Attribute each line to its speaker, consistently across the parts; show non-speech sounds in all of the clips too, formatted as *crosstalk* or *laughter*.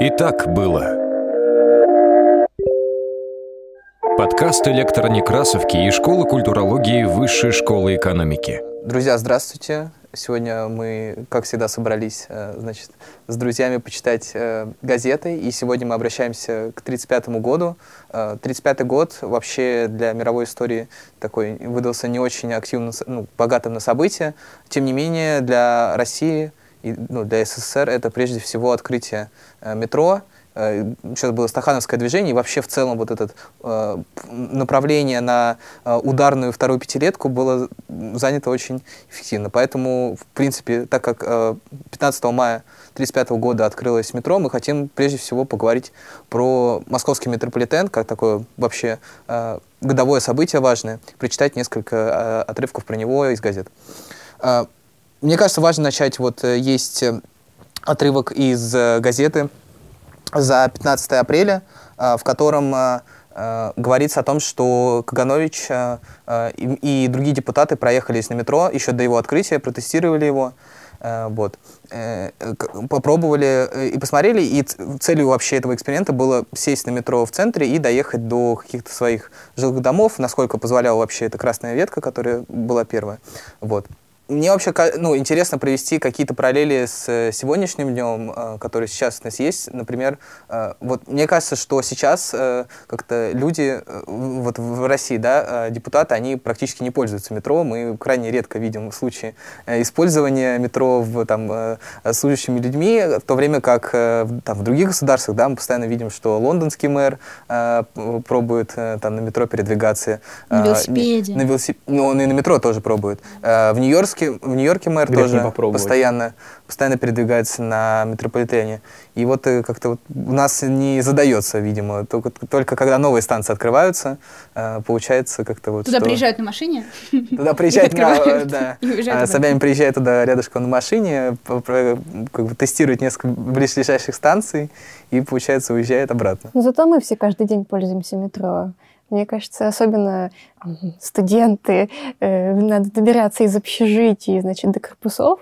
Speaker 1: И так было. Подкаст «Электор Некрасовки» и Школы культурологии Высшей школы экономики.
Speaker 2: Друзья, здравствуйте. Сегодня мы, как всегда, собрались э, значит, с друзьями почитать э, газеты, и сегодня мы обращаемся к 1935 году. 1935 э, год вообще для мировой истории такой выдался не очень активным, ну, богатым на события. Тем не менее, для России и ну, для СССР это прежде всего открытие метро, сейчас было стахановское движение, и вообще в целом вот это э, направление на э, ударную вторую пятилетку было занято очень эффективно. Поэтому, в принципе, так как э, 15 мая 1935 года открылось метро, мы хотим прежде всего поговорить про московский метрополитен, как такое вообще э, годовое событие важное, прочитать несколько э, отрывков про него из газет. Мне кажется, важно начать, вот э, есть э, отрывок из э, газеты за 15 апреля, в котором говорится о том, что Каганович и другие депутаты проехались на метро еще до его открытия, протестировали его, вот, попробовали и посмотрели, и целью вообще этого эксперимента было сесть на метро в центре и доехать до каких-то своих жилых домов, насколько позволяла вообще эта красная ветка, которая была первая, вот. Мне вообще ну, интересно провести какие-то параллели с э, сегодняшним днем, э, который сейчас у нас есть. Например, э, вот мне кажется, что сейчас как-то люди вот в России, да, депутаты, они практически не пользуются метро. Мы крайне редко видим случаи использования метро в, там, служащими людьми, в то время как там, в других государствах да, мы постоянно видим, что лондонский мэр пробует там, на метро передвигаться.
Speaker 3: На велосипеде.
Speaker 2: На велосипеде. Ну, он и на метро тоже пробует. В Нью-Йорке Нью-Йорке, в Нью-Йорке мэр Грех тоже постоянно, постоянно передвигается на метрополитене. И вот э, как-то вот у нас не задается, видимо, только, только когда новые станции открывываюто, э, получается как-то вот...
Speaker 3: Туда
Speaker 2: что...
Speaker 3: приезжают на машине?
Speaker 2: Туда *laughs* приезжают, на, да. А Собянин приезжает туда рядышком на машине, как бы тестирует несколько ближайших станций и, получается, уезжает обратно.
Speaker 4: Но зато мы все каждый день пользуемся метро. Мне кажется, особенно студенты, э, надо добираться из общежитий, значит, до корпусов.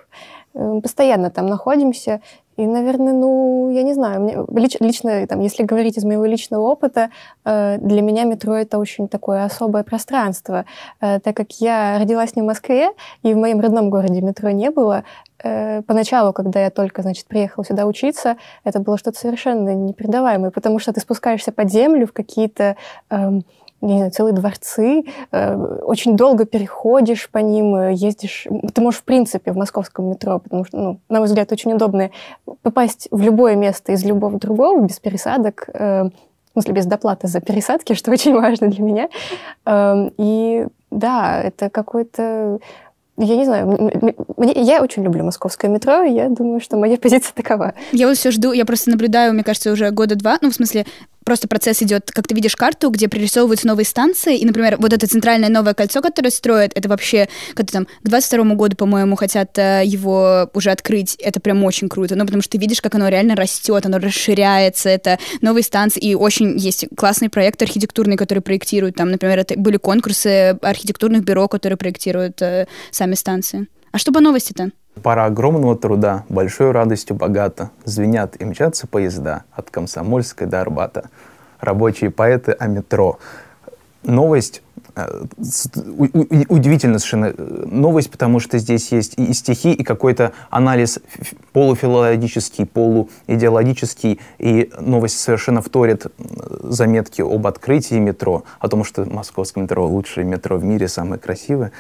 Speaker 4: Э, постоянно там находимся. И, наверное, ну, я не знаю, мне, лич, лично, там, если говорить из моего личного опыта, э, для меня метро это очень такое особое пространство. Э, так как я родилась не в Москве, и в моем родном городе метро не было, э, поначалу, когда я только, значит, приехала сюда учиться, это было что-то совершенно непередаваемое, потому что ты спускаешься под землю в какие-то... Э, не знаю, целые дворцы, э, очень долго переходишь по ним, э, ездишь. Ты можешь, в принципе, в московском метро, потому что, ну, на мой взгляд, очень удобно попасть в любое место из любого другого без пересадок, э, в смысле, без доплаты за пересадки, *laughs* что очень важно для меня. Эм, и да, это какой-то я не знаю, мне, я очень люблю московское метро, и я думаю, что моя позиция *laughs* такова.
Speaker 3: Я вот все жду, я просто наблюдаю, мне кажется, уже года два, ну, в смысле, просто процесс идет, как ты видишь карту, где пририсовываются новые станции, и, например, вот это центральное новое кольцо, которое строят, это вообще, как-то там, к 22 году, по-моему, хотят э, его уже открыть, это прям очень круто, ну, потому что ты видишь, как оно реально растет, оно расширяется, это новые станции, и очень есть классный проект архитектурный, который проектируют, там, например, это были конкурсы архитектурных бюро, которые проектируют э, сами станции. А что по новости-то?
Speaker 5: Пара огромного труда, большой радостью богата, звенят и мчатся поезда от Комсомольской до Арбата. Рабочие поэты о метро. Новость Э, удивительно совершенно э, новость, потому что здесь есть и стихи, и какой-то анализ полуфилологический, полуидеологический, и новость совершенно вторит заметки об открытии метро, о том, что московское метро лучшее метро в мире, самое красивое.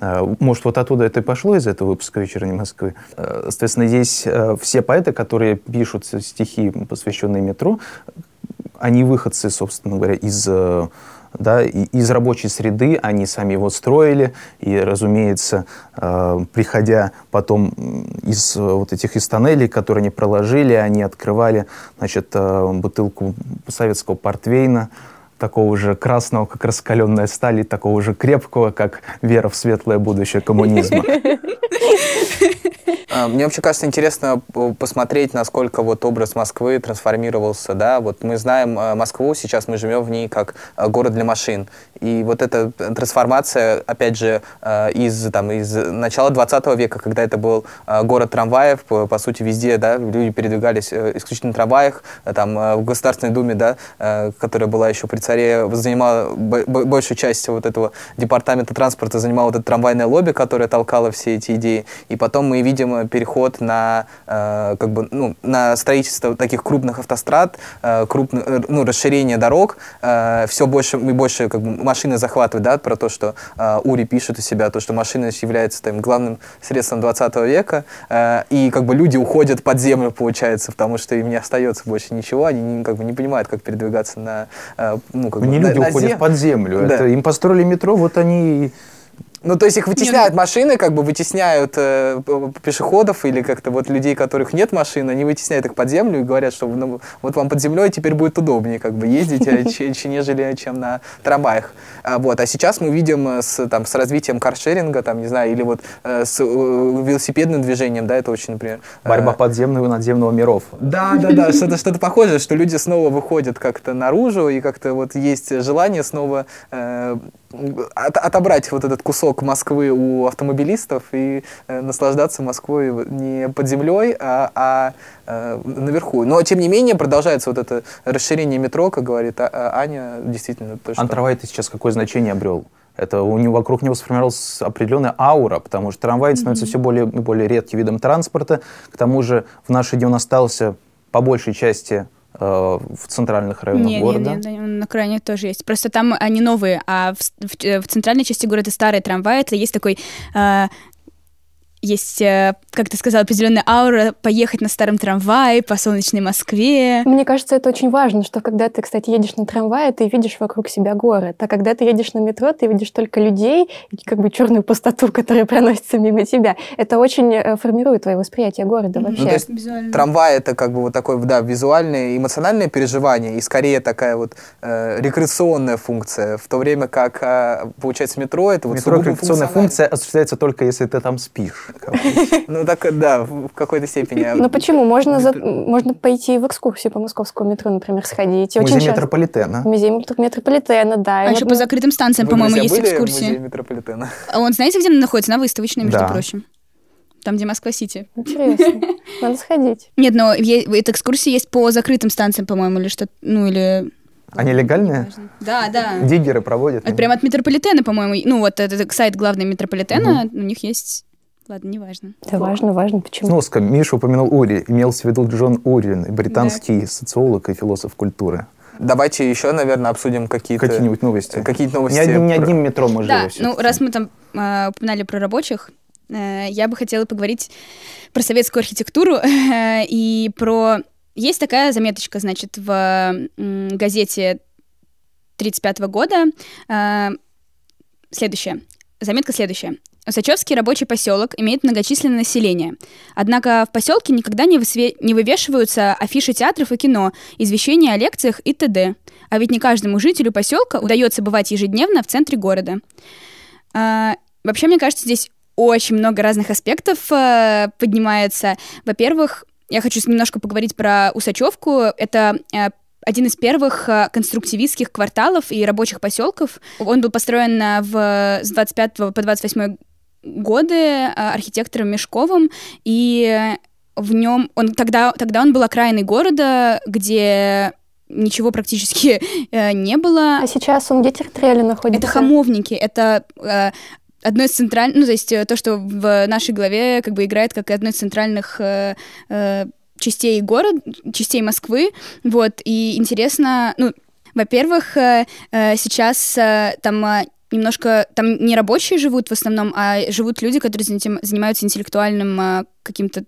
Speaker 5: Э, может, вот оттуда это и пошло из этого выпуска «Вечерней Москвы». Соответственно, здесь все поэты, которые пишут стихи, посвященные метро, они выходцы, собственно говоря, из да, из рабочей среды они сами его строили, и, разумеется, э, приходя потом из вот этих из тоннелей, которые они проложили, они открывали, значит, э, бутылку советского портвейна, такого же красного, как раскаленная сталь, и такого же крепкого, как вера в светлое будущее коммунизма. *laughs*
Speaker 2: А, мне вообще кажется интересно посмотреть, насколько вот образ Москвы трансформировался, да, вот мы знаем э, Москву, сейчас мы живем в ней как э, город для машин, И вот эта трансформация, опять же, э, из, там, из начала 20 века, когда это был э, город трамваев, по, сути, везде, да, люди передвигались э, исключительно в трамваях, там, в Государственной Думе, да, которая была еще при царе, занимала большую часть вот этого департамента транспорта, занимала вот это трамвайное лобби, которое толкало все эти идеи. И потом мы видим переход на, как бы, ну, на строительство таких крупных автострад, крупных, ну, расширение дорог, все больше и больше как бы, машины захватывают, да, про то, что э, Ури пишет у себя, то, что машина является там, главным средством 20 века, э, и как бы люди уходят под землю, получается, потому что им не остается больше ничего, они как бы не понимают, как передвигаться на... Э,
Speaker 5: ну, как не бы, люди на, уходят зем... под землю, да. это, им построили метро, вот они
Speaker 2: ну, то есть их вытесняют нет. машины, как бы вытесняют э, пешеходов или как-то вот людей, которых нет машин, они вытесняют их под землю и говорят, что ну, вот вам под землей теперь будет удобнее как бы ездить, э, нежели чем на трамваях. А, вот. а сейчас мы видим э, с, там, с развитием каршеринга, там, не знаю, или вот э, с велосипедным движением, да, это очень, например...
Speaker 5: Борьба подземного и надземного миров.
Speaker 2: Да, да, да, что-то что похожее, что люди снова выходят как-то наружу, и как-то вот есть желание снова от, отобрать вот этот кусок Москвы у автомобилистов и э, наслаждаться Москвой не под землей, а, а э, наверху. Но, тем не менее, продолжается вот это расширение метро, как говорит а, а Аня, действительно.
Speaker 5: То, что... Антравай ты сейчас какое значение обрел? Это у него, вокруг него сформировалась определенная аура, потому что трамвай mm-hmm. становится все более и более редким видом транспорта. К тому же в наши дни он остался по большей части в центральных районах
Speaker 3: нет,
Speaker 5: города?
Speaker 3: Нет, нет, на крайне тоже есть. Просто там они новые, а в, в, в центральной части города старые трамваи, это есть такой э, есть, э, как ты сказала, определенная аура поехать на старом трамвае по солнечной Москве.
Speaker 4: Мне кажется, это очень важно, что когда ты, кстати, едешь на трамвае, ты видишь вокруг себя город. А когда ты едешь на метро, ты видишь только людей и как бы черную пустоту, которая проносится мимо тебя. Это очень э, формирует твое восприятие города вообще. Ну, то есть
Speaker 2: Визуально. трамвай это как бы вот такое, да, визуальное, эмоциональное переживание и скорее такая вот э, рекреационная функция, в то время как, э, получается, метро это вот
Speaker 5: Метро рекреационная функция осуществляется только если ты там спишь.
Speaker 2: Ну так да, в какой-то степени.
Speaker 4: Ну почему? Можно, за... можно пойти в экскурсию по московскому метро, например, сходить.
Speaker 5: Очень Музей метрополитена.
Speaker 4: Музей метрополитена, да.
Speaker 3: А еще по закрытым станциям, по-моему, есть экскурсии.
Speaker 2: Музей метрополитена.
Speaker 3: А он знаете, где он находится? На выставочной, между прочим. Там, где Москва-Сити.
Speaker 4: Интересно. Надо сходить. *laughs*
Speaker 3: Нет, но эта экскурсия есть по закрытым станциям, по-моему, или что ну, или
Speaker 5: они легальные?
Speaker 3: Да, да.
Speaker 5: Диггеры проводят?
Speaker 3: Это прямо от метрополитена, по-моему. Ну, вот этот сайт главный метрополитена, угу. у них есть Ладно, не важно.
Speaker 4: Да, важно, важно. Почему?
Speaker 5: Сноска. Миша упомянул Ури. Имелся в виду Джон Урин, британский да. социолог и философ культуры.
Speaker 2: Давайте еще, наверное, обсудим какие-то...
Speaker 5: Какие-нибудь новости.
Speaker 2: Какие-то новости.
Speaker 5: Не одним, не одним метро мы
Speaker 3: Да, ну, раз мы там э, упоминали про рабочих, э, я бы хотела поговорить про советскую архитектуру э, *laughs* и про... Есть такая заметочка, значит, в э, газете 35 года. Э, следующее. Заметка следующая. Усачевский рабочий поселок имеет многочисленное население. Однако в поселке никогда не, высве... не вывешиваются афиши театров и кино, извещения о лекциях и т.д. А ведь не каждому жителю поселка удается бывать ежедневно в центре города. А, вообще, мне кажется, здесь очень много разных аспектов а, поднимается. Во-первых, я хочу немножко поговорить про Усачевку. Это а, один из первых конструктивистских кварталов и рабочих поселков. Он был построен в, с 25 по 28 годы а, архитектором Мешковым, и в нем он тогда тогда он был окраиной города, где ничего практически э, не было.
Speaker 4: А сейчас он где территориально находится?
Speaker 3: Это Хамовники, это э, одно из центральных, ну то есть э, то, что в нашей голове как бы играет как одно из центральных э, э, частей города, частей Москвы, вот. И интересно, ну во-первых, э, э сейчас э, там немножко там не рабочие живут в основном, а живут люди, которые занимаются интеллектуальным а, каким-то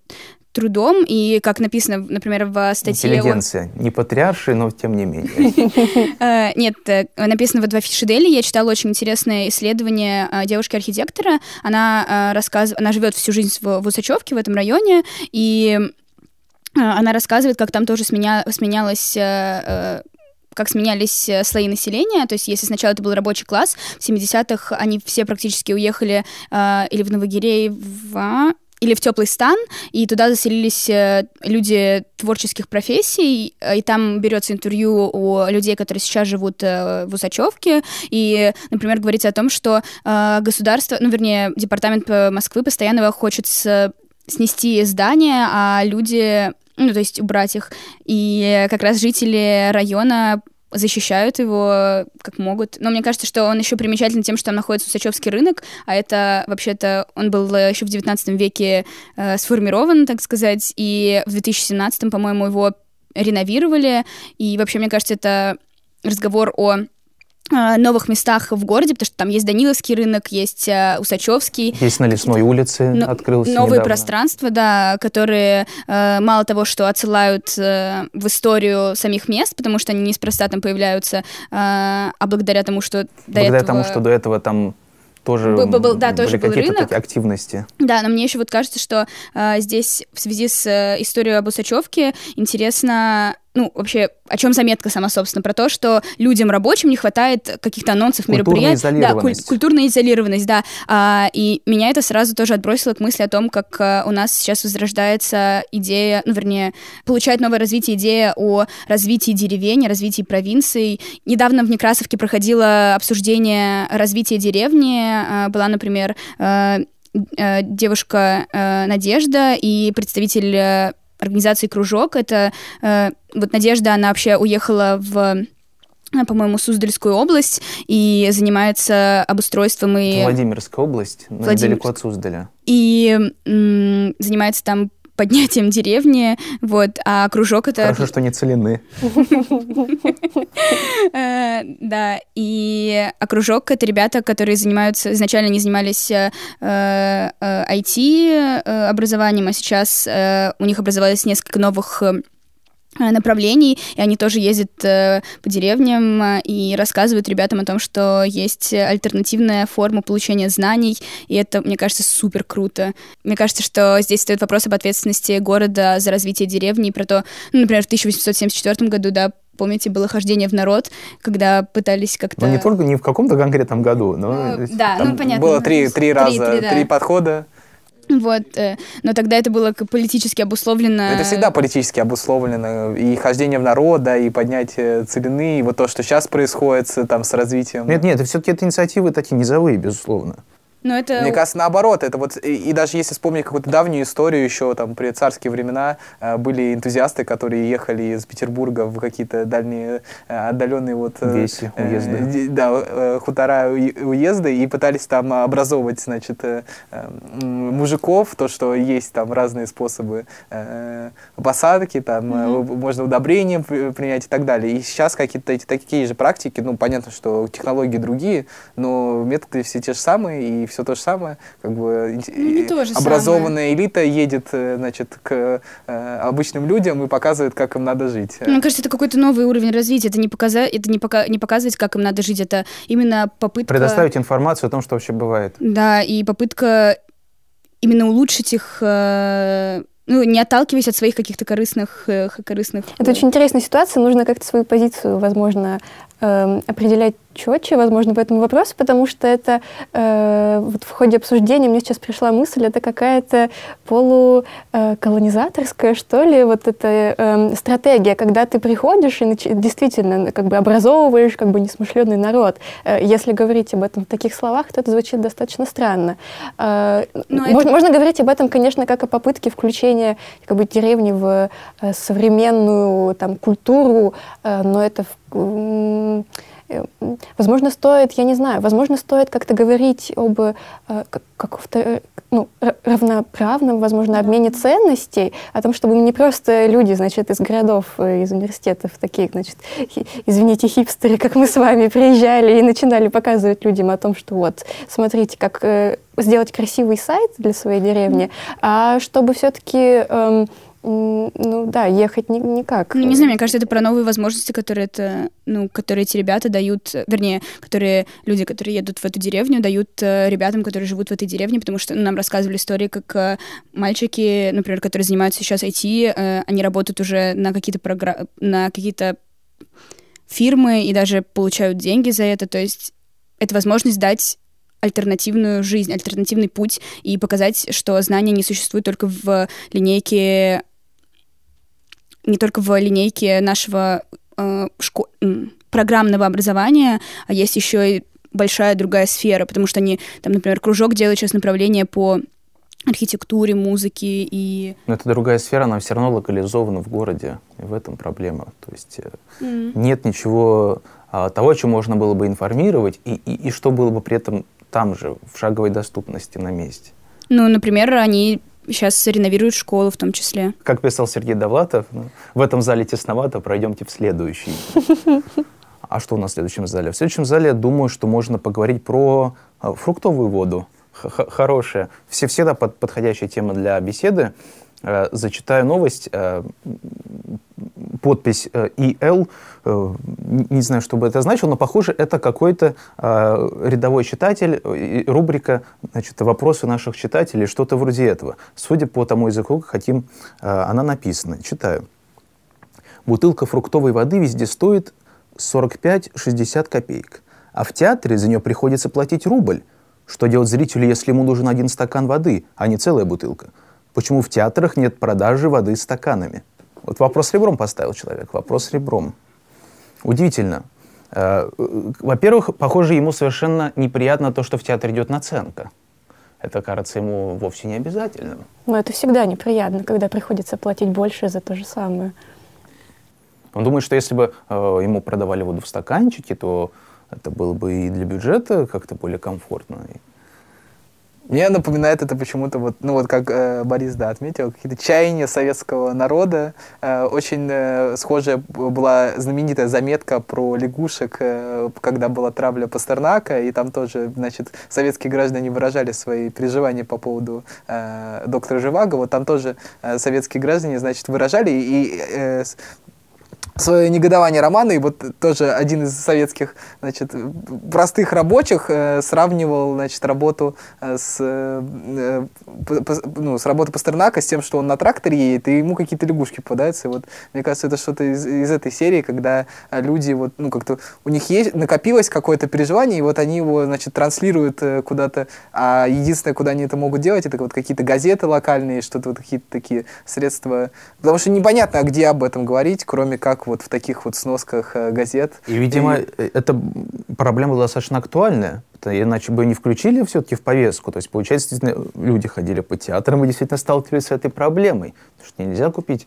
Speaker 3: трудом, и как написано, например, в статье...
Speaker 5: Интеллигенция. Не патриарши, но тем не менее. *laughs*
Speaker 3: Э, нет, э, написано в «Два Фишедели». Я читала очень интересное исследование э, девушки-архитектора. Она рассказывает... Она живет всю жизнь в Усачевке, в этом районе, и она рассказывает, как там тоже сменя... сменялась как сменялись э, слои населения. То есть, если сначала это был рабочий класс, в 70-х они все практически уехали э, или в Новогиреево, или в теплый стан, и туда заселились э, люди творческих профессий, э, и там берется интервью у людей, которые сейчас живут в Усачевке, и, например, говорится о том, что государство, ну, вернее, департамент Москвы постоянно хочет снести здание, а люди, ну, то есть убрать их, и как раз жители района защищают его как могут. Но мне кажется, что он еще примечателен тем, что там находится Усачевский рынок, а это вообще-то он был еще в 19 веке э, сформирован, так сказать, и в 2017, по-моему, его реновировали. И вообще, мне кажется, это разговор о новых местах в городе, потому что там есть Даниловский рынок, есть uh, Усачевский.
Speaker 5: Есть на Лесной улице
Speaker 3: но,
Speaker 5: открылся
Speaker 3: Новые
Speaker 5: недавно.
Speaker 3: пространства, да, которые uh, мало того, что отсылают в историю самих мест, потому что они неспроста там появляются, а благодаря тому, что до
Speaker 5: благодаря
Speaker 3: этого...
Speaker 5: тому, что до этого там тоже
Speaker 3: был, был, да, тоже
Speaker 5: были
Speaker 3: был
Speaker 5: какие-то
Speaker 3: рынок.
Speaker 5: такие активности.
Speaker 3: Да, но мне еще вот кажется, что э, здесь в связи с э, историей об Усачевке интересно ну, вообще, о чем заметка сама, собственно, про то, что людям рабочим не хватает каких-то анонсов, мероприятий. Да, куль- культурная изолированность, да. А, и меня это сразу тоже отбросило к мысли о том, как а, у нас сейчас возрождается идея, ну, вернее, получает новое развитие идея о развитии деревень, развитии провинций. Недавно в Некрасовке проходило обсуждение развития деревни. А, была, например, а, девушка Надежда и представитель организации «Кружок». Это э, вот Надежда, она вообще уехала в по-моему, Суздальскую область и занимается обустройством и...
Speaker 5: Владимирская область, но Владимир... недалеко от Суздаля.
Speaker 3: И м- занимается там поднятием деревни, вот, а кружок это...
Speaker 5: Хорошо, что не целины.
Speaker 3: Э, да, и а кружок это ребята, которые занимаются, изначально не занимались IT-образованием, э, э, а сейчас у них образовалось несколько новых направлений, и они тоже ездят э, по деревням э, и рассказывают ребятам о том, что есть альтернативная форма получения знаний, и это, мне кажется, супер круто. Мне кажется, что здесь стоит вопрос об ответственности города за развитие деревни, и про то, ну, например, в 1874 году, да, помните, было хождение в народ, когда пытались как-то...
Speaker 5: Ну, не только не в каком-то конкретном году, но...
Speaker 3: Ну, да, ну, понятно.
Speaker 2: Было три, три раза, три, да. три подхода.
Speaker 3: Вот, э, но тогда это было политически обусловлено.
Speaker 2: Это всегда политически обусловлено. И хождение в народ, да, и поднятие целины, и вот то, что сейчас происходит там с развитием.
Speaker 5: Нет, нет, это все-таки это инициативы такие низовые, безусловно.
Speaker 3: Но это...
Speaker 2: Мне кажется, наоборот, это вот, и, и даже если вспомнить какую-то давнюю историю, еще там при царские времена э, были энтузиасты, которые ехали из Петербурга в какие-то дальние, э, отдаленные вот...
Speaker 5: Э, Веси, уезды.
Speaker 2: Э, да, э, хутора, уезды, и пытались там образовывать, значит, э, э, мужиков, то, что есть там разные способы э, посадки, там mm-hmm. можно удобрения принять и так далее. И сейчас какие-то эти такие же практики, ну, понятно, что технологии другие, но методы все те же самые, и все то же самое, как бы
Speaker 3: ну,
Speaker 2: образованная
Speaker 3: самое.
Speaker 2: элита едет, э, значит, к э, обычным людям и показывает, как им надо жить.
Speaker 3: Мне кажется, это какой-то новый уровень развития. Это не показать, это не, пока, не показывать, как им надо жить, это именно попытка...
Speaker 5: Предоставить информацию о том, что вообще бывает.
Speaker 3: Да, и попытка именно улучшить их э, ну, не отталкиваясь от своих каких-то корыстных, э, корыстных...
Speaker 4: Это очень интересная ситуация, нужно как-то свою позицию, возможно, э, определять четче, возможно, по этому вопросу, потому что это э, вот в ходе обсуждения мне сейчас пришла мысль, это какая-то полуколонизаторская, что ли, вот эта э, стратегия, когда ты приходишь и нач- действительно как бы образовываешь как бы несмышленный народ. Э, если говорить об этом в таких словах, то это звучит достаточно странно. Э, можно, это... можно говорить об этом, конечно, как о попытке включения как бы деревни в э, современную там культуру, э, но это в, возможно, стоит, я не знаю, возможно, стоит как-то говорить об э, каком-то э, ну, равноправном, возможно, обмене ценностей, о том, чтобы не просто люди, значит, из городов, из университетов, такие, значит, извините, хипстеры, как мы с вами, приезжали и начинали показывать людям о том, что вот, смотрите, как сделать красивый сайт для своей деревни, а чтобы все-таки эм, ну да, ехать ни, никак.
Speaker 3: Ну, не знаю, мне кажется, это про новые возможности, которые это, ну, которые эти ребята дают, вернее, которые люди, которые едут в эту деревню, дают э, ребятам, которые живут в этой деревне, потому что ну, нам рассказывали истории, как э, мальчики, например, которые занимаются сейчас IT, э, они работают уже на какие-то программы, на какие-то фирмы и даже получают деньги за это, то есть это возможность дать альтернативную жизнь, альтернативный путь и показать, что знания не существуют только в линейке не только в линейке нашего э, шко... программного образования, а есть еще и большая другая сфера, потому что они, там, например, кружок делает сейчас направление по архитектуре, музыке и...
Speaker 5: Но это другая сфера, она все равно локализована в городе, и в этом проблема. То есть mm. нет ничего а, того, о чем можно было бы информировать, и, и, и что было бы при этом там же, в шаговой доступности на месте.
Speaker 3: Ну, например, они сейчас реновируют школу в том числе.
Speaker 5: Как писал Сергей Довлатов, ну, в этом зале тесновато, пройдемте в следующий. *laughs* А что у нас в следующем зале? В следующем зале, я думаю, что можно поговорить про а, фруктовую воду. Хорошая, все, всегда под, подходящая тема для беседы. Э, зачитаю новость. Э, подпись э, ИЛ, не знаю, что бы это значило, но, похоже, это какой-то рядовой читатель, рубрика значит, «Вопросы наших читателей», что-то вроде этого. Судя по тому языку, хотим, она написана. Читаю. Бутылка фруктовой воды везде стоит 45-60 копеек, а в театре за нее приходится платить рубль. Что делать зрителю, если ему нужен один стакан воды, а не целая бутылка? Почему в театрах нет продажи воды стаканами? Вот вопрос ребром поставил человек, вопрос ребром. Удивительно. Э, во-первых, похоже, ему совершенно неприятно то, что в театре идет наценка. Это кажется ему вовсе не обязательным.
Speaker 4: Но это всегда неприятно, когда приходится платить больше за то же самое.
Speaker 5: Он думает, что если бы э, ему продавали воду в стаканчике, то это было бы и для бюджета как-то более комфортно.
Speaker 2: Мне напоминает это почему-то, вот, ну вот как э, Борис, да, отметил, какие-то чаяния советского народа. Э, очень э, схожая была знаменитая заметка про лягушек, э, когда была травля Пастернака, и там тоже, значит, советские граждане выражали свои переживания по поводу э, доктора Живаго. Вот там тоже э, советские граждане, значит, выражали, и э, свое негодование романа, и вот тоже один из советских, значит, простых рабочих э, сравнивал, значит, работу э, с, э, по, ну, с работой Пастернака с тем, что он на тракторе едет, и ему какие-то лягушки попадаются. И вот, мне кажется, это что-то из, из этой серии, когда люди, вот, ну, как-то у них есть, накопилось какое-то переживание, и вот они его, значит, транслируют э, куда-то, а единственное, куда они это могут делать, это вот какие-то газеты локальные, что-то вот какие-то такие средства, потому что непонятно, а где об этом говорить, кроме как вот в таких вот сносках э, газет.
Speaker 5: И, видимо, и... Э, эта проблема была достаточно актуальная, иначе бы не включили все-таки в повестку. То есть, получается, действительно, люди ходили по театрам и действительно сталкивались с этой проблемой. Потому что нельзя купить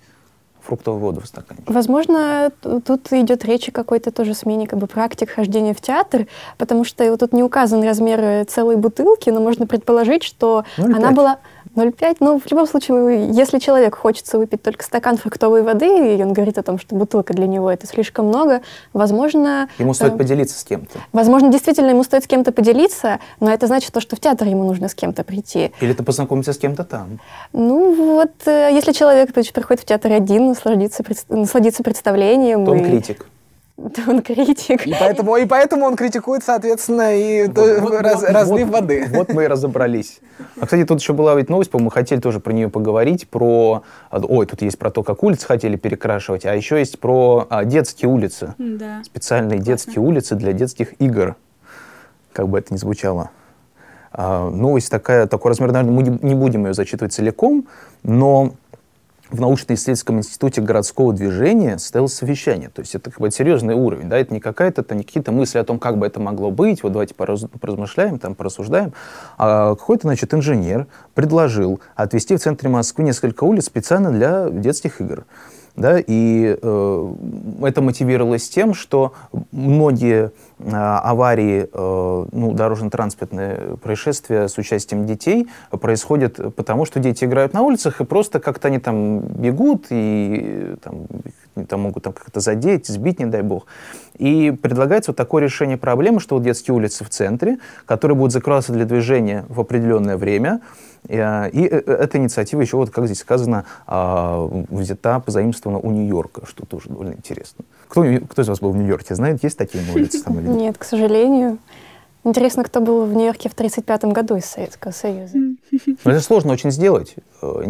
Speaker 5: фруктовую воду в стакане.
Speaker 4: Возможно, тут идет речь о какой-то тоже смене как бы практик хождения в театр, потому что вот тут не указан размер целой бутылки, но можно предположить, что 0,5. она была 0,5. Ну, в любом случае, если человек хочется выпить только стакан фруктовой воды, и он говорит о том, что бутылка для него это слишком много, возможно...
Speaker 5: Ему стоит э, поделиться с кем-то.
Speaker 4: Возможно, действительно ему стоит с кем-то поделиться, но это значит то, что в театр ему нужно с кем-то прийти.
Speaker 5: Или ты познакомиться с кем-то там.
Speaker 4: Ну, вот, э, если человек приходит в театр один, насладиться, насладиться представлением...
Speaker 5: То он и... критик.
Speaker 4: Он критик.
Speaker 2: И поэтому, и поэтому он критикует, соответственно, и вот, то, вот, раз, вот, разлив вот, воды.
Speaker 5: Вот мы и разобрались. А, кстати, тут еще была ведь новость, по-моему, хотели тоже про нее поговорить, про... Ой, тут есть про то, как улицы хотели перекрашивать, а еще есть про а, детские улицы.
Speaker 3: Да.
Speaker 5: Специальные Классно. детские улицы для детских игр. Как бы это ни звучало. А, новость такая, такой размер, наверное, мы не будем ее зачитывать целиком, но в научно-исследовательском институте городского движения состоялось совещание. То есть это как бы серьезный уровень, да, это не какая-то, это не какие-то мысли о том, как бы это могло быть, вот давайте пораз, поразмышляем, там, порассуждаем. А какой-то, значит, инженер предложил отвести в центре Москвы несколько улиц специально для детских игр. Да, и э, это мотивировалось тем, что многие э, аварии, э, ну, дорожно-транспортные происшествия с участием детей происходят потому, что дети играют на улицах, и просто как-то они там бегут, и там, там могут там как-то задеть, сбить, не дай бог. И предлагается вот такое решение проблемы, что вот детские улицы в центре, которые будут закрываться для движения в определенное время, Э, и э, эта инициатива еще, вот как здесь сказано, а, взята, позаимствована у Нью-Йорка, что тоже довольно интересно. Кто, кто из вас был в Нью-Йорке, знает, есть такие улицы там или
Speaker 4: нет? Нет, к сожалению. Интересно, кто был в Нью-Йорке в 1935 году из Советского Союза. Ну,
Speaker 5: это сложно очень сделать. Э,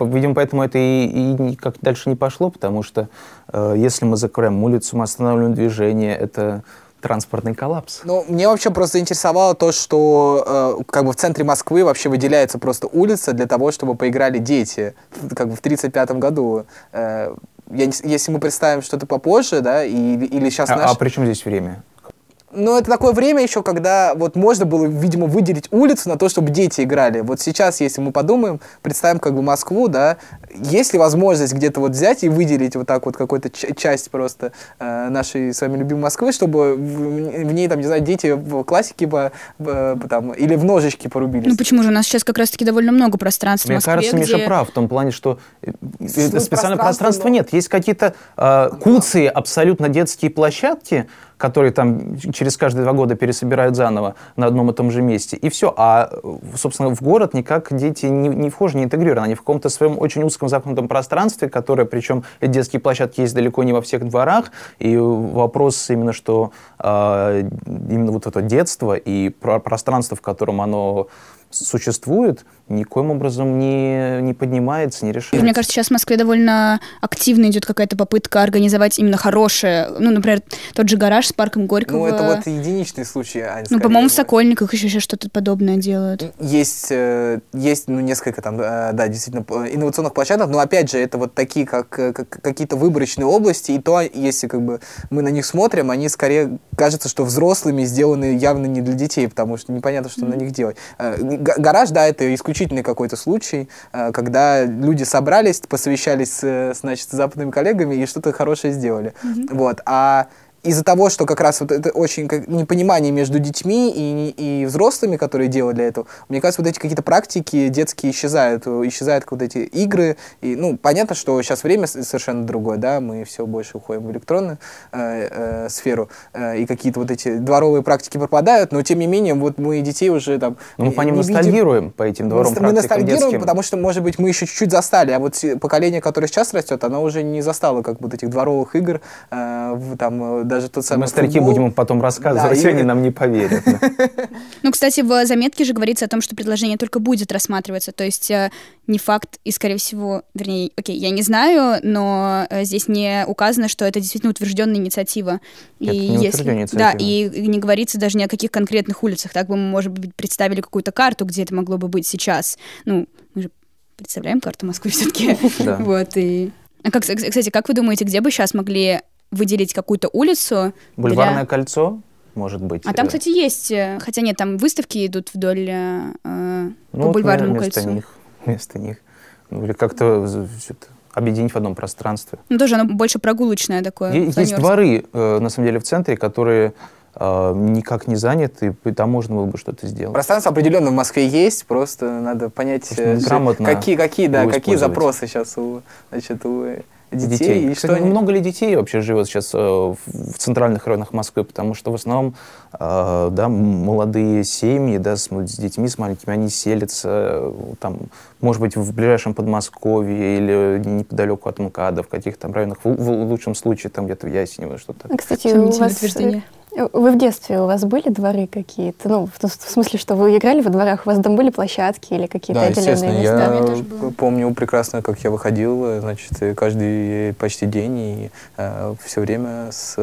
Speaker 5: видимо, поэтому это и, и никак дальше не пошло, потому что если мы закроем улицу, мы останавливаем движение, это транспортный коллапс.
Speaker 2: Ну, мне вообще просто интересовало то, что э, как бы в центре Москвы вообще выделяется просто улица для того, чтобы поиграли дети, как бы в 35-м году. Э, я если мы представим что-то попозже, да, и, или сейчас
Speaker 5: А,
Speaker 2: наш...
Speaker 5: а при чем здесь время?
Speaker 2: Ну, это такое время еще, когда вот можно было, видимо, выделить улицу на то, чтобы дети играли. Вот сейчас, если мы подумаем, представим как бы Москву, да, есть ли возможность где-то вот взять и выделить вот так вот какую-то часть просто э, нашей с вами любимой Москвы, чтобы в, в ней, там, не знаю, дети в классике бы, в- там, или в ножички порубились.
Speaker 3: Ну почему же? У нас сейчас как раз-таки довольно много пространства в
Speaker 5: Мне
Speaker 3: Москве,
Speaker 5: кажется, Миша
Speaker 3: где-
Speaker 5: прав в том плане, что э, специального
Speaker 2: пространство,
Speaker 5: пространства
Speaker 2: но-
Speaker 5: нет. Есть какие-то э, куцые, абсолютно детские площадки, которые там через каждые два года пересобирают заново на одном и том же месте. И все. А, собственно, в город никак дети не, не вхожи, не интегрированы. Они в каком-то своем очень узком замкнутом пространстве, которое, причем детские площадки есть далеко не во всех дворах. И вопрос именно, что э, именно вот это детство и про- пространство, в котором оно существует, никоим образом не, не поднимается, не решается.
Speaker 3: Мне кажется, сейчас в Москве довольно активно идет какая-то попытка организовать именно хорошее. Ну, например, тот же гараж с парком Горького.
Speaker 2: Ну, это вот единичный случай, Ань,
Speaker 3: Ну, по-моему, в. Сокольниках еще, еще что-то подобное делают.
Speaker 2: Есть, э, есть ну, несколько там, э, да, действительно, инновационных площадок, но опять же, это вот такие, как, э, как какие-то выборочные области, и то, если как бы мы на них смотрим, они скорее кажется, что взрослыми сделаны явно не для детей, потому что непонятно, что на них делать. Га- Гараж, да, это исключительный какой-то случай, э, когда люди собрались, посовещались с, э, значит, с западными коллегами и что-то хорошее сделали. Вот. А из-за того, что как раз вот это очень как, непонимание между детьми и, и взрослыми, которые делали это, мне кажется, вот эти какие-то практики детские исчезают, исчезают вот эти игры. И, ну, понятно, что сейчас время совершенно другое, да, мы все больше уходим в электронную э, э, сферу, э, и какие-то вот эти дворовые практики пропадают, но тем не менее, вот мы детей уже там...
Speaker 5: Ну, мы по ним
Speaker 2: не видим.
Speaker 5: ностальгируем, по этим дворам
Speaker 2: Мы, мы
Speaker 5: практикам
Speaker 2: ностальгируем,
Speaker 5: детским.
Speaker 2: потому что, может быть, мы еще чуть-чуть застали, а вот поколение, которое сейчас растет, оно уже не застало как вот этих дворовых игр, э, в- там э, даже тот самый
Speaker 5: Мы старики
Speaker 2: футбол.
Speaker 5: будем им потом рассказывать,
Speaker 2: Да, и-
Speaker 5: они нам не поверят. *laughs*
Speaker 3: Ну, кстати, в заметке же говорится о том, что предложение только будет рассматриваться, то есть э, не факт, и, скорее всего, вернее, окей, я не знаю, но э, здесь не указано, что это действительно утвержденная инициатива.
Speaker 5: Это не утвержденная
Speaker 3: Да,
Speaker 5: инициатива.
Speaker 3: и и не говорится даже ни о каких конкретных улицах. Так бы мы, может быть, представили какую-то карту, где это могло бы быть сейчас. Ну, мы же представляем карту Москвы все-таки. *laughs* Вот, и... А как, кстати, как вы думаете, где бы сейчас могли выделить какую-то улицу для-
Speaker 5: Бульварное кольцо, может быть.
Speaker 3: а там, кстати, есть, э, хотя нет, там выставки идут вдоль э, э,
Speaker 5: ну,
Speaker 3: по
Speaker 5: вот,
Speaker 3: бульварному
Speaker 5: вместо
Speaker 3: кольцу.
Speaker 5: них, вместо них. Ну, или как-то объединить в одном пространстве.
Speaker 3: Ну, тоже оно больше прогулочное такое.
Speaker 5: Есть
Speaker 3: планёрское.
Speaker 5: дворы, э, на самом деле, в центре, которые э, никак не заняты, и там можно было бы что-то сделать.
Speaker 2: Пространство определенно в Москве есть, просто надо понять,
Speaker 5: Просто грамотно
Speaker 2: какие, какие, да, какие запросы сейчас у, значит, у детей,
Speaker 5: детей.
Speaker 2: и
Speaker 5: Кстати,
Speaker 2: что они...
Speaker 5: много ли детей вообще живет сейчас э, в центральных районах Москвы? Потому что в основном э, да, молодые семьи да, с, детьми, с маленькими, они селятся э, там, может быть, в ближайшем Подмосковье или неподалеку от МКАДа, в каких-то там районах. В, в лучшем случае там где-то в Ясенево что-то.
Speaker 4: А, Кстати, у вас,
Speaker 3: утверждение.
Speaker 4: Э, вы в детстве у вас были дворы какие-то? Ну, в, в смысле, что вы играли во дворах, у вас там были площадки или какие-то
Speaker 2: Да,
Speaker 4: отдельные
Speaker 2: естественно,
Speaker 4: места?
Speaker 3: У меня
Speaker 2: я помню прекрасно, как я выходил, э, значит, э, каждый почти день и все время с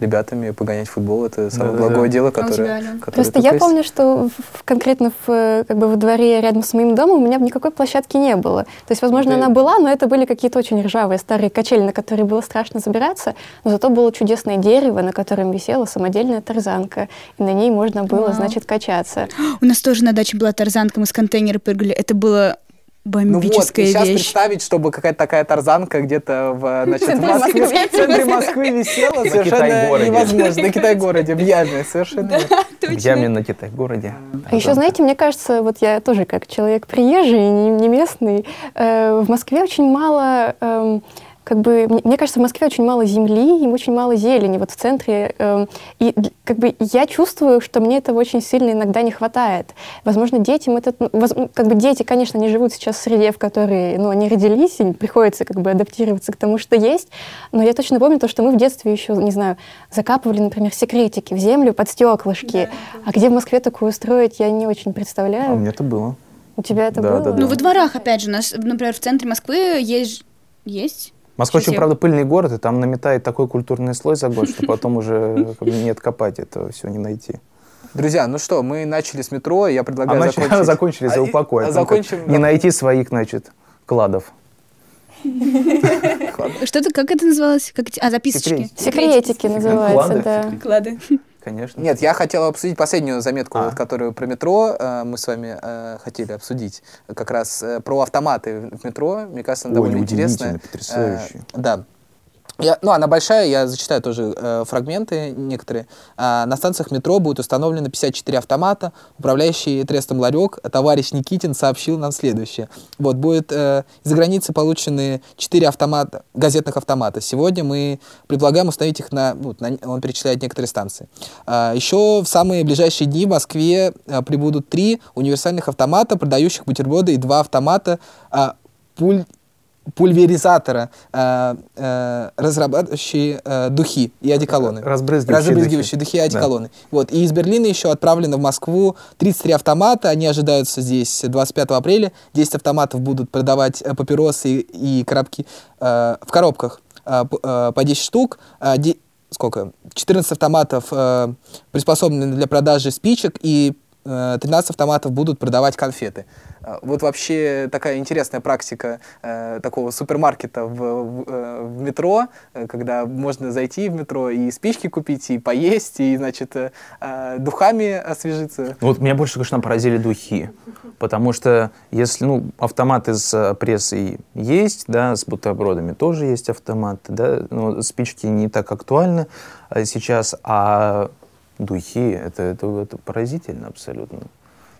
Speaker 2: ребятами погонять футбол. Это самое
Speaker 5: Да-да-да.
Speaker 2: благое дело,
Speaker 3: А у тебя,
Speaker 2: которое, которое
Speaker 4: Просто я
Speaker 2: есть.
Speaker 4: помню, что в- в- конкретно в, э, как бы во дворе рядом с моим домом у меня никакой площадки не было. То есть, возможно,
Speaker 2: Ты-
Speaker 4: она была, но это были какие-то очень ржавые старые качели, на которые было страшно забираться, но зато было чудесное дерево, на котором висела самодельная тарзанка, и на ней можно было,
Speaker 3: Вау.
Speaker 4: значит, качаться. *gasps*
Speaker 3: У нас тоже на даче была тарзанка, мы с контейнера прыгали. Это было
Speaker 2: Ну вот, и
Speaker 3: бомбическая
Speaker 2: сейчас
Speaker 3: вещь.
Speaker 2: представить, чтобы какая-то такая тарзанка где-то в, *laughs* значит, в Москве, в центре Москвы висела,
Speaker 5: На
Speaker 2: совершенно невозможно. На *laughs* Китай-городе, в яме, совершенно.
Speaker 5: В яме на Китай-городе.
Speaker 4: А еще, знаете, мне кажется, вот я тоже как человек приезжий, не, не местный, э, в Москве очень мало, эм, как бы, мне, мне кажется, в Москве очень мало земли и очень мало зелени вот в центре. эм, и как бы я чувствую, что мне этого очень сильно иногда не хватает. Возможно, детям это, ну, воз- как бы дети, конечно, не живут сейчас в среде, в которой, ну, они родились, и приходится как бы адаптироваться к тому, что есть. Но я точно помню то, что мы в детстве еще, не знаю, закапывали, например, секретики в землю под стеклышки. А где в Москве такое устроить, я не очень
Speaker 5: А у
Speaker 4: представляю.
Speaker 5: меня это было.
Speaker 4: У тебя это
Speaker 5: Да,
Speaker 4: было?
Speaker 5: да, да.
Speaker 3: Ну, во дворах, опять же, у нас, например, в центре Москвы есть... Есть?
Speaker 5: Москва очень,
Speaker 3: Кстати,
Speaker 5: правда, пыльный город, и там наметает такой культурный слой за год, что потом уже как бы, не откопать это все, не найти.
Speaker 2: Друзья, ну что, мы начали с метро, я
Speaker 5: А
Speaker 2: предлагаю
Speaker 5: мы
Speaker 2: закончить. *laughs*
Speaker 5: закончили за
Speaker 2: А,
Speaker 5: упокой.
Speaker 2: а
Speaker 5: как
Speaker 2: закончим-
Speaker 5: Не найти своих, значит, кладов.
Speaker 3: Что-то, как это называлось? Как эти- А, записочки.
Speaker 5: Секретики.
Speaker 4: Секретики называется, да.
Speaker 3: Клады.
Speaker 5: Конечно.
Speaker 2: Нет, я хотел обсудить последнюю заметку,
Speaker 5: А.
Speaker 2: вот, которую про метро э, мы с вами э, хотели обсудить. Как раз э, про автоматы в метро. Мне кажется, она
Speaker 5: Ой,
Speaker 2: довольно интересная.
Speaker 5: потрясающе.
Speaker 2: Э, да. Я- ну, она большая, я зачитаю тоже э, фрагменты некоторые. А, на станциях метро будет установлено 54 автомата. Управляющий трестом ларек товарищ Никитин сообщил нам следующее. Вот, будет э, из-за границы получены 4 автомата, газетных автомата. Сегодня мы предлагаем установить их на... ну, на- он перечисляет некоторые станции. А, еще в самые ближайшие дни в Москве а, прибудут три универсальных автомата, продающих бутерброды, и два автомата а, пуль пульверизатора, э, э, разрабатывающие э, духи и одеколоны.
Speaker 5: Разбрызгивающие
Speaker 2: Разбрызгивающие духи и
Speaker 5: Да.
Speaker 2: одеколоны. Вот. И из Берлина еще отправлено в Москву 33 автомата. Они ожидаются здесь 25 апреля. 10 автоматов будут продавать э, папиросы и, и коробки э, в коробках э, э, по 10 штук. Э, сколько? 14 автоматов э, приспособлены для продажи спичек и 13 автоматов будут продавать конфеты. Э, Вот вообще такая интересная практика э, такого супермаркета в, в, э, в метро, э, когда можно зайти в метро и спички купить, и поесть, и, значит, э, э, духами освежиться.
Speaker 5: Вот меня больше, конечно, поразили духи. Потому что если, ну, автоматы с э, прессой есть, да, с бутербродами тоже есть автоматы, да, но спички не так актуальны э, сейчас, а духи, это, это, это поразительно абсолютно.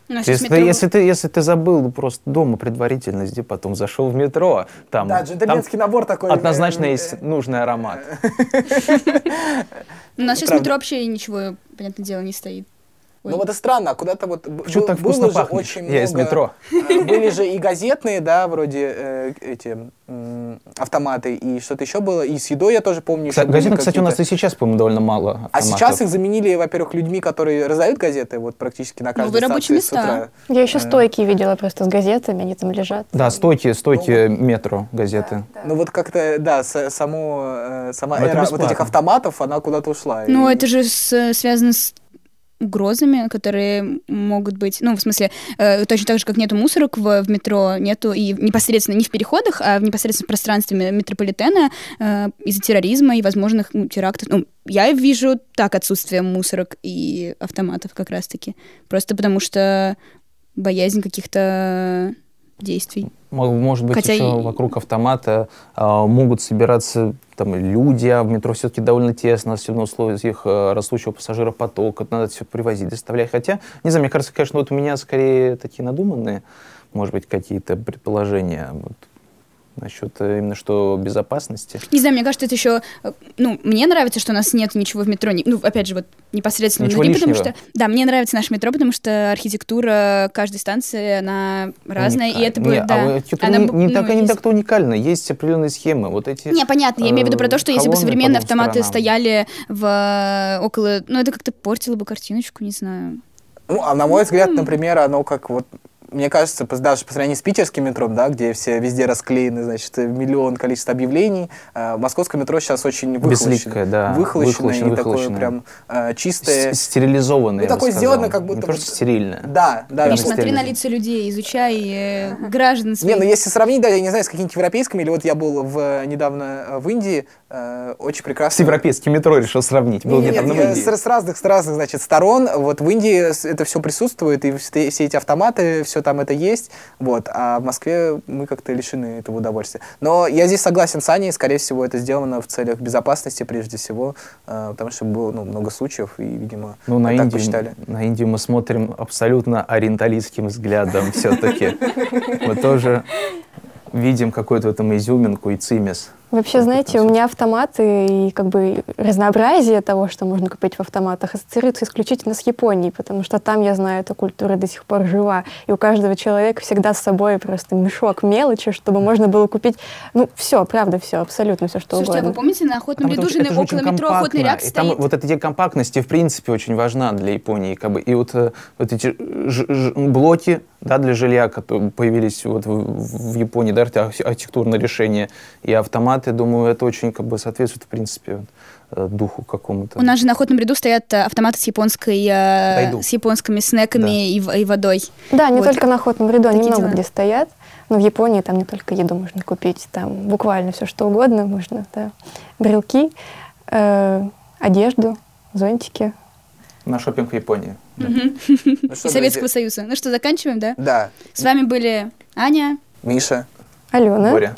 Speaker 3: У нас
Speaker 5: Если
Speaker 3: метро-
Speaker 5: если, ты, если ты забыл просто дома предварительно, где потом зашел в метро, там,
Speaker 2: Да,
Speaker 5: там
Speaker 2: набор такой.
Speaker 5: однозначно
Speaker 2: э,
Speaker 5: есть нужный аромат. *laughs*
Speaker 3: У нас сейчас
Speaker 2: Правда.
Speaker 3: метро вообще ничего, понятное дело, не стоит. Ой.
Speaker 2: Ну вот это странно, а куда-то вот
Speaker 5: Почему так
Speaker 2: было же
Speaker 5: пахнет?
Speaker 2: очень
Speaker 5: Я из
Speaker 2: много,
Speaker 5: метро.
Speaker 2: э, Были же и газетные, да, вроде э, эти м, автоматы, и что-то еще было, и с едой я тоже помню. еще
Speaker 5: Кстати, газетных, кстати, у нас и сейчас, по-моему, довольно мало
Speaker 2: А
Speaker 5: автоматов.
Speaker 2: сейчас их заменили, во-первых, людьми, которые раздают газеты, вот практически на каждой
Speaker 3: Новые рабочие
Speaker 2: станции с
Speaker 3: места.
Speaker 2: утра.
Speaker 4: Я еще
Speaker 2: Э.
Speaker 4: стойки видела просто с газетами, они там лежат.
Speaker 5: Да, стойки, стойки метро газеты.
Speaker 2: Ну вот как-то, да, с- само, э, сама
Speaker 5: Но
Speaker 2: эра вот этих автоматов, она куда-то ушла.
Speaker 3: Ну,
Speaker 2: И-
Speaker 3: это же с- связано с угрозами, которые могут быть, ну, в смысле, э, точно так же, как нету мусорок в, в метро, нету и непосредственно не в переходах, а в непосредственно пространстве ме- метрополитена э, из-за терроризма и возможных ну, терактов. Ну, я вижу так отсутствие мусорок и автоматов как раз-таки. Просто потому что боязнь каких-то действий.
Speaker 5: Мо- Может быть,
Speaker 3: Хотя
Speaker 5: еще
Speaker 3: и-
Speaker 5: вокруг автомата а, могут собираться там люди, а в метро все-таки довольно тесно, особенно в условиях э, растущего пассажиропотока, надо все привозить, доставлять. Хотя, не знаю, мне кажется, конечно, вот у меня скорее такие надуманные, может быть, какие-то предположения вот, насчет э, именно что безопасности.
Speaker 3: Не знаю, мне кажется, это еще... э, Ну, мне нравится, что у нас нет ничего в метро. Ну, опять же, вот непосредственно
Speaker 5: Ничего
Speaker 3: внутри, потому
Speaker 5: лишнего.
Speaker 3: что... Да, мне нравится наше метро, потому что архитектура каждой станции, она разная, и это будет,
Speaker 5: а
Speaker 3: да.
Speaker 5: вот архитектура
Speaker 3: она
Speaker 5: не, не
Speaker 3: ну,
Speaker 5: так, не
Speaker 3: есть-
Speaker 5: так-то уникальна. Есть определенные схемы. Вот эти...
Speaker 3: Не, понятно, я имею в виду про то, что если бы современные автоматы
Speaker 5: сторонам.
Speaker 3: стояли в э, около... Ну, это как-то портило бы картиночку, не знаю.
Speaker 2: Ну, а на мой взгляд, например, оно как вот мне кажется, даже по сравнению с питерским метром, да, где все везде расклеены, значит, миллион количество объявлений, э, московское метро сейчас очень выхолощено.
Speaker 5: Безликое, да.
Speaker 2: Выхолощено
Speaker 5: Выхолощено,
Speaker 2: и такое
Speaker 5: выхолощено.
Speaker 2: прям э, чистое.
Speaker 5: С- Стерилизованное,
Speaker 2: Ну, такое
Speaker 5: сказал.
Speaker 2: сделано, как будто
Speaker 5: Не просто
Speaker 2: вот-
Speaker 5: стерильное.
Speaker 2: Да, да. Да.
Speaker 3: смотри на
Speaker 5: стерильно.
Speaker 3: лица людей, изучай э, граждан своих.
Speaker 2: Не, ну если сравнить, да, я не знаю, с какими-нибудь европейскими, или вот я был в, недавно э, в Индии, э, очень прекрасно.
Speaker 5: С европейским метро решил сравнить. Был
Speaker 2: Нет,
Speaker 5: недавно в
Speaker 2: нет,
Speaker 5: Индии.
Speaker 2: с, с разных, с разных, значит, сторон. Вот в Индии это все присутствует, и все все эти автоматы, все там это есть. Вот. А в Москве мы как-то лишены этого удовольствия. Но я здесь согласен с Аней, скорее всего, это сделано в целях безопасности прежде всего, э, потому что было ну, много случаев, и, видимо,
Speaker 5: Ну, на
Speaker 2: так
Speaker 5: Индию,
Speaker 2: посчитали.
Speaker 5: на Индию мы смотрим абсолютно ориенталистским взглядом все-таки. *laughs* Мы тоже видим какую-то в этом изюминку и цимес.
Speaker 4: Вообще, знаете, у меня автоматы и как бы разнообразие того, что можно купить в автоматах, ассоциируется исключительно с Японией, потому что там, я знаю, эта культура до сих пор жива. И у каждого человека всегда с собой просто мешок мелочи, чтобы можно было купить, ну, все, правда, все, абсолютно все, что
Speaker 3: Слушайте, а вы
Speaker 4: угодно.
Speaker 3: помните, на охотном ряду
Speaker 5: что
Speaker 3: же
Speaker 5: это
Speaker 3: на-
Speaker 5: очень
Speaker 3: около метро охотный
Speaker 5: компактно,
Speaker 3: ряд
Speaker 5: и там
Speaker 3: стоит?
Speaker 5: вот эта идея компактности, в принципе, очень важна для Японии. Как бы. И вот, э, вот эти ж- ж- блоки да, для жилья, которые появились вот в, в Японии, да, архи- архитектурное решение, и автоматы, автоматы, думаю, это очень как бы соответствует, в принципе, э, духу какому-то.
Speaker 3: У нас же на охотном ряду стоят э, автоматы с японской, э,
Speaker 5: Пойду.
Speaker 3: с японскими снеками
Speaker 5: Да.
Speaker 3: и, и водой.
Speaker 4: Да, не
Speaker 3: Вот.
Speaker 4: только на охотном ряду, они
Speaker 3: Такие
Speaker 4: много
Speaker 3: дела.
Speaker 4: где стоят. Но в Японии там не только еду можно купить, там буквально все что угодно можно, да. Брелки, э, одежду, зонтики.
Speaker 5: На шопинг в Японии. да. *laughs*
Speaker 2: Ну
Speaker 3: И Советского? Союза. Ну что, заканчиваем, да?
Speaker 2: Да,
Speaker 3: С вами были Аня.
Speaker 2: Миша.
Speaker 4: Алена.
Speaker 5: Боря.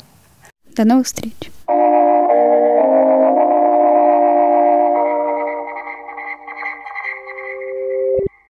Speaker 3: До новых встреч. Oh.